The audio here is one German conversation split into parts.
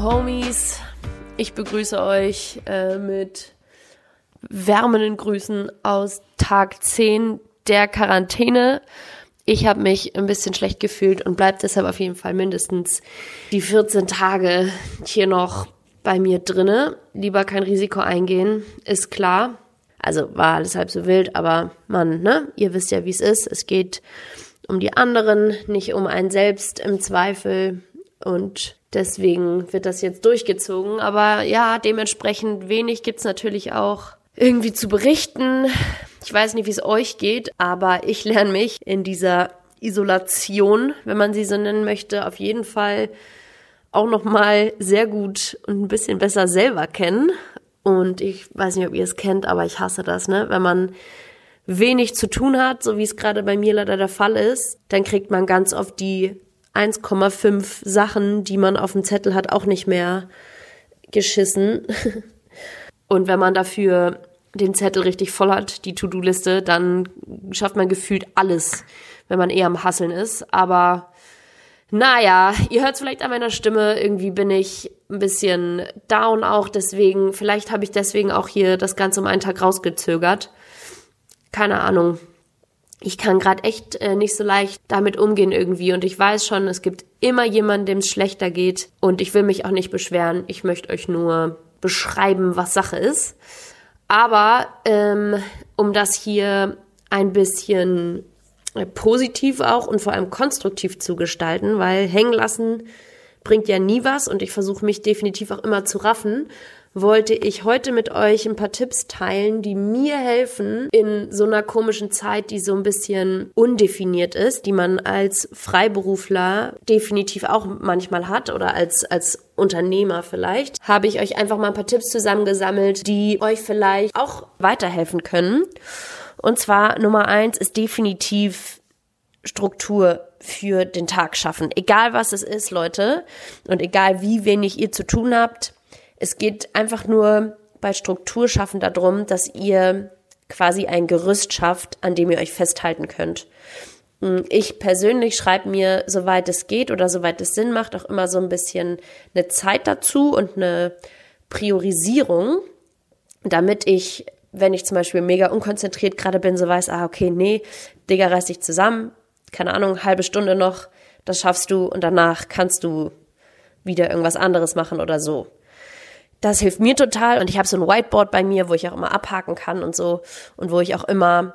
Ladies, ich begrüße euch äh, mit wärmenden Grüßen aus Tag 10 der Quarantäne. Ich habe mich ein bisschen schlecht gefühlt und bleibe deshalb auf jeden Fall mindestens die 14 Tage hier noch bei mir drinne. Lieber kein Risiko eingehen, ist klar. Also war alles halb so wild, aber man, ne, ihr wisst ja, wie es ist. Es geht um die anderen, nicht um einen selbst im Zweifel. Und deswegen wird das jetzt durchgezogen. Aber ja, dementsprechend wenig gibt's natürlich auch irgendwie zu berichten. Ich weiß nicht, wie es euch geht, aber ich lerne mich in dieser Isolation, wenn man sie so nennen möchte, auf jeden Fall auch noch mal sehr gut und ein bisschen besser selber kennen. Und ich weiß nicht, ob ihr es kennt, aber ich hasse das, ne? Wenn man wenig zu tun hat, so wie es gerade bei mir leider der Fall ist, dann kriegt man ganz oft die 1,5 Sachen, die man auf dem Zettel hat, auch nicht mehr geschissen. Und wenn man dafür den Zettel richtig voll hat, die To-Do-Liste, dann schafft man gefühlt alles, wenn man eher am Hasseln ist. Aber naja, ihr hört es vielleicht an meiner Stimme, irgendwie bin ich ein bisschen down auch, deswegen, vielleicht habe ich deswegen auch hier das Ganze um einen Tag rausgezögert. Keine Ahnung. Ich kann gerade echt äh, nicht so leicht damit umgehen irgendwie und ich weiß schon, es gibt immer jemanden, dem es schlechter geht und ich will mich auch nicht beschweren. Ich möchte euch nur beschreiben, was Sache ist. Aber ähm, um das hier ein bisschen äh, positiv auch und vor allem konstruktiv zu gestalten, weil hängen lassen bringt ja nie was und ich versuche mich definitiv auch immer zu raffen, wollte ich heute mit euch ein paar Tipps teilen, die mir helfen in so einer komischen Zeit, die so ein bisschen undefiniert ist, die man als Freiberufler definitiv auch manchmal hat oder als, als Unternehmer vielleicht, habe ich euch einfach mal ein paar Tipps zusammengesammelt, die euch vielleicht auch weiterhelfen können. Und zwar Nummer eins ist definitiv Struktur für den Tag schaffen. Egal was es ist, Leute. Und egal wie wenig ihr zu tun habt. Es geht einfach nur bei Struktur schaffen darum, dass ihr quasi ein Gerüst schafft, an dem ihr euch festhalten könnt. Hm, ich persönlich schreibe mir, soweit es geht oder soweit es Sinn macht, auch immer so ein bisschen eine Zeit dazu und eine Priorisierung, damit ich wenn ich zum Beispiel mega unkonzentriert gerade bin, so weiß, ah, okay, nee, Digga, reiß dich zusammen, keine Ahnung, halbe Stunde noch, das schaffst du und danach kannst du wieder irgendwas anderes machen oder so. Das hilft mir total und ich habe so ein Whiteboard bei mir, wo ich auch immer abhaken kann und so und wo ich auch immer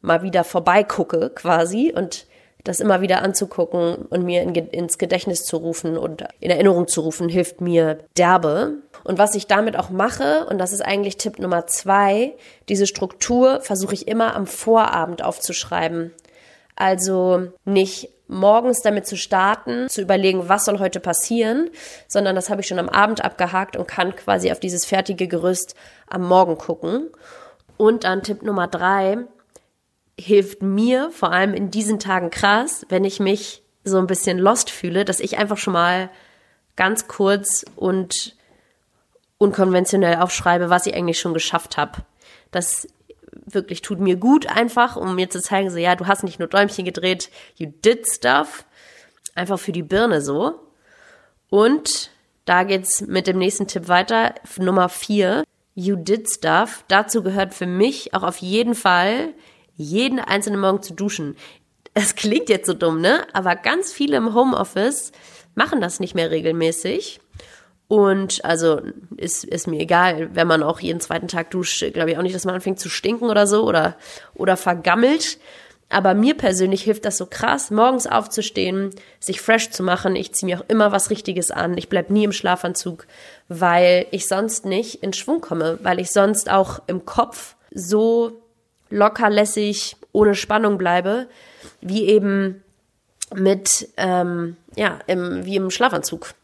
mal wieder vorbeigucke quasi und das immer wieder anzugucken und mir in, ins Gedächtnis zu rufen und in Erinnerung zu rufen, hilft mir derbe. Und was ich damit auch mache, und das ist eigentlich Tipp Nummer zwei, diese Struktur versuche ich immer am Vorabend aufzuschreiben. Also nicht morgens damit zu starten, zu überlegen, was soll heute passieren, sondern das habe ich schon am Abend abgehakt und kann quasi auf dieses fertige Gerüst am Morgen gucken. Und dann Tipp Nummer drei, hilft mir vor allem in diesen Tagen krass, wenn ich mich so ein bisschen lost fühle, dass ich einfach schon mal ganz kurz und unkonventionell aufschreibe, was ich eigentlich schon geschafft habe. Das wirklich tut mir gut einfach, um mir zu zeigen, so ja, du hast nicht nur Däumchen gedreht, you did stuff. Einfach für die Birne so. Und da geht's mit dem nächsten Tipp weiter. Nummer vier, you did stuff. Dazu gehört für mich auch auf jeden Fall jeden einzelnen Morgen zu duschen. Es klingt jetzt so dumm, ne? Aber ganz viele im Homeoffice machen das nicht mehr regelmäßig. Und also ist, ist mir egal, wenn man auch jeden zweiten Tag duscht, glaube ich auch nicht, dass man anfängt zu stinken oder so oder, oder vergammelt. Aber mir persönlich hilft das so krass, morgens aufzustehen, sich fresh zu machen. Ich ziehe mir auch immer was Richtiges an. Ich bleib nie im Schlafanzug, weil ich sonst nicht in Schwung komme, weil ich sonst auch im Kopf so lockerlässig, ohne Spannung bleibe, wie eben mit, ähm, ja, im, wie im Schlafanzug.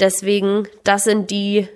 Deswegen, das sind die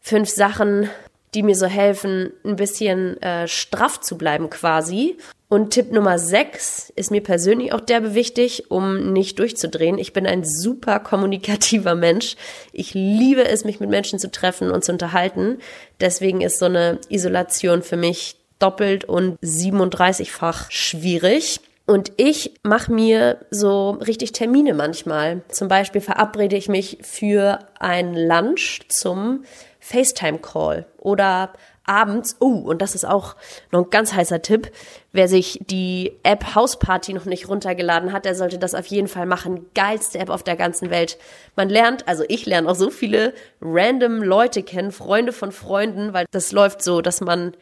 fünf Sachen, die mir so helfen, ein bisschen äh, straff zu bleiben quasi. Und Tipp Nummer sechs ist mir persönlich auch derbe wichtig, um nicht durchzudrehen. Ich bin ein super kommunikativer Mensch. Ich liebe es, mich mit Menschen zu treffen und zu unterhalten. Deswegen ist so eine Isolation für mich doppelt und 37-fach schwierig. Und ich mache mir so richtig Termine manchmal. Zum Beispiel verabrede ich mich für ein Lunch zum FaceTime-Call oder abends, oh, und das ist auch noch ein ganz heißer Tipp, wer sich die App Hausparty noch nicht runtergeladen hat, der sollte das auf jeden Fall machen. Geilste App auf der ganzen Welt. Man lernt, also ich lerne auch so viele random Leute kennen, Freunde von Freunden, weil das läuft so, dass man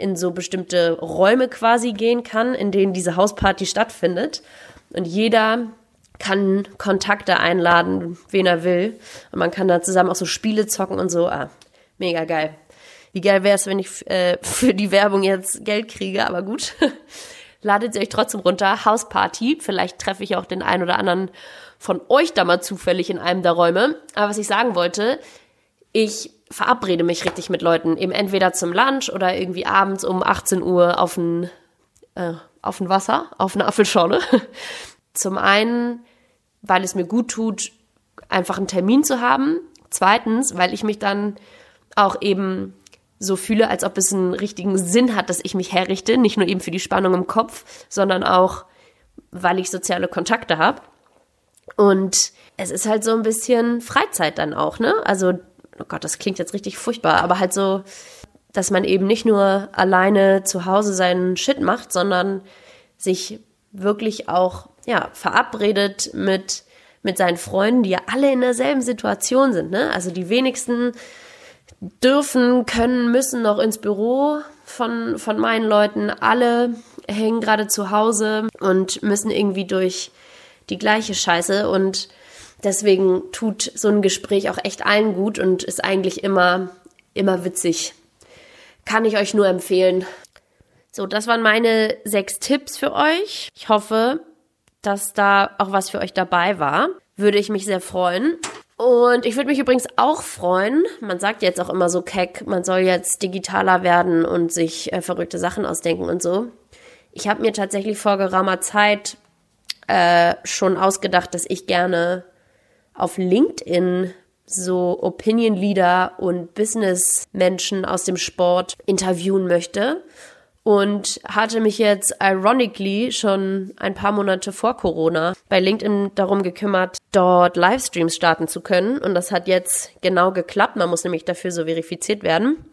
in so bestimmte Räume quasi gehen kann, in denen diese Hausparty stattfindet. Und jeder kann Kontakte einladen, wen er will. Und man kann da zusammen auch so Spiele zocken und so. Ah, mega geil. Wie geil wäre es, wenn ich äh, für die Werbung jetzt Geld kriege, aber gut. Ladet sie euch trotzdem runter. Hausparty. Vielleicht treffe ich auch den einen oder anderen von euch da mal zufällig in einem der Räume. Aber was ich sagen wollte, ich verabrede mich richtig mit Leuten. Eben entweder zum Lunch oder irgendwie abends um 18 Uhr auf ein, äh, auf ein Wasser, auf eine Apfelschorle. Zum einen, weil es mir gut tut, einfach einen Termin zu haben. Zweitens, weil ich mich dann auch eben so fühle, als ob es einen richtigen Sinn hat, dass ich mich herrichte, nicht nur eben für die Spannung im Kopf, sondern auch, weil ich soziale Kontakte habe. Und es ist halt so ein bisschen Freizeit dann auch, ne? Also, oh Gott, das klingt jetzt richtig furchtbar, aber halt so, dass man eben nicht nur alleine zu Hause seinen Shit macht, sondern sich wirklich auch, ja, verabredet mit, mit seinen Freunden, die ja alle in derselben Situation sind, ne? Also die wenigsten dürfen, können, müssen noch ins Büro von, von meinen Leuten. Alle hängen gerade zu Hause und müssen irgendwie durch die gleiche Scheiße und deswegen tut so ein Gespräch auch echt allen gut und ist eigentlich immer, immer witzig. Kann ich euch nur empfehlen. So, das waren meine sechs Tipps für euch. Ich hoffe, dass da auch was für euch dabei war. Würde ich mich sehr freuen. Und ich würde mich übrigens auch freuen, man sagt jetzt auch immer so keck, man soll jetzt digitaler werden und sich äh, verrückte Sachen ausdenken und so. Ich habe mir tatsächlich vor geraumer Zeit äh, schon ausgedacht, dass ich gerne auf LinkedIn so Opinion Leader und Business Menschen aus dem Sport interviewen möchte und hatte mich jetzt ironically schon ein paar Monate vor Corona bei LinkedIn darum gekümmert, dort Livestreams starten zu können. Und das hat jetzt genau geklappt. Man muss nämlich dafür so verifiziert werden.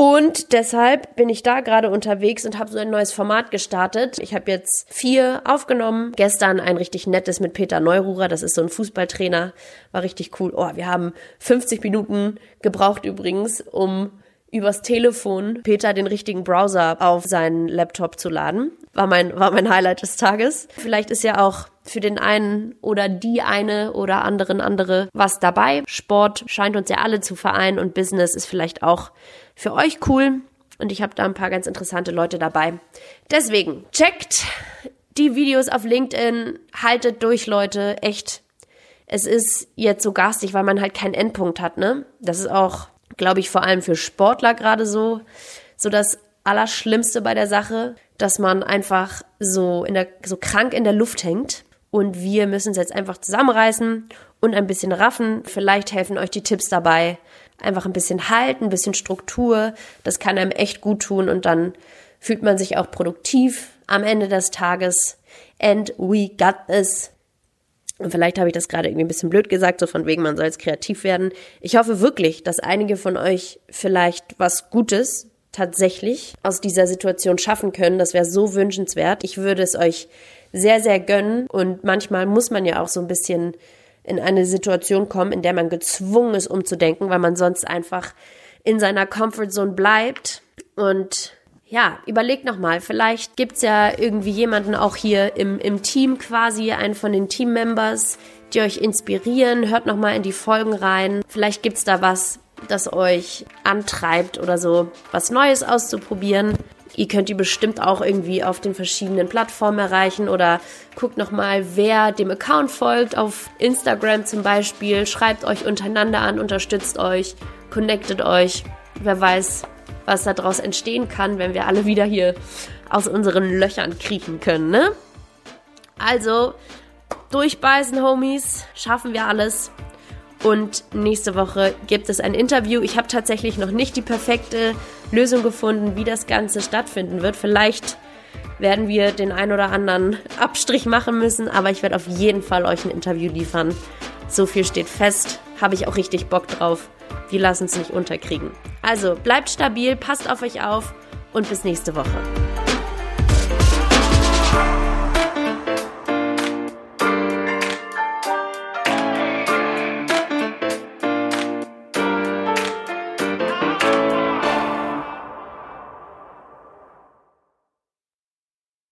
Und deshalb bin ich da gerade unterwegs und habe so ein neues Format gestartet. Ich habe jetzt vier aufgenommen. Gestern ein richtig nettes mit Peter Neururer, das ist so ein Fußballtrainer, war richtig cool. Oh, wir haben 50 Minuten gebraucht übrigens, um übers Telefon Peter den richtigen Browser auf seinen Laptop zu laden. War mein, war mein Highlight des Tages. Vielleicht ist ja auch für den einen oder die eine oder anderen andere was dabei. Sport scheint uns ja alle zu vereinen und Business ist vielleicht auch für euch cool. Und ich habe da ein paar ganz interessante Leute dabei. Deswegen, checkt die Videos auf LinkedIn, haltet durch, Leute, echt. Es ist jetzt so garstig, weil man halt keinen Endpunkt hat, ne? Das ist auch glaube ich, vor allem für Sportler gerade so, so das Allerschlimmste bei der Sache, dass man einfach so in der, so krank in der Luft hängt. Und wir müssen es jetzt einfach zusammenreißen und ein bisschen raffen. Vielleicht helfen euch die Tipps dabei. Einfach ein bisschen halten, ein bisschen Struktur. Das kann einem echt gut tun und dann fühlt man sich auch produktiv am Ende des Tages. And we got this. Und vielleicht habe ich das gerade irgendwie ein bisschen blöd gesagt, so von wegen, man soll jetzt kreativ werden. Ich hoffe wirklich, dass einige von euch vielleicht was Gutes tatsächlich aus dieser Situation schaffen können. Das wäre so wünschenswert. Ich würde es euch sehr, sehr gönnen. Und manchmal muss man ja auch so ein bisschen in eine Situation kommen, in der man gezwungen ist, umzudenken, weil man sonst einfach in seiner Comfortzone bleibt. Und ja, überlegt nochmal, vielleicht gibt's ja irgendwie jemanden auch hier im, im Team quasi, einen von den Teammembers, die euch inspirieren. Hört nochmal in die Folgen rein. Vielleicht gibt's da was, das euch antreibt oder so, was Neues auszuprobieren. Ihr könnt die bestimmt auch irgendwie auf den verschiedenen Plattformen erreichen oder guckt nochmal, wer dem Account folgt, auf Instagram zum Beispiel. Schreibt euch untereinander an, unterstützt euch, connectet euch. Wer weiß, was daraus entstehen kann, wenn wir alle wieder hier aus unseren Löchern kriechen können, ne? Also, durchbeißen, Homies, schaffen wir alles. Und nächste Woche gibt es ein Interview. Ich habe tatsächlich noch nicht die perfekte Lösung gefunden, wie das Ganze stattfinden wird. Vielleicht werden wir den ein oder anderen Abstrich machen müssen, aber ich werde auf jeden Fall euch ein Interview liefern. So viel steht fest, habe ich auch richtig Bock drauf. Wir lassen es nicht unterkriegen. Also bleibt stabil, passt auf euch auf und bis nächste Woche.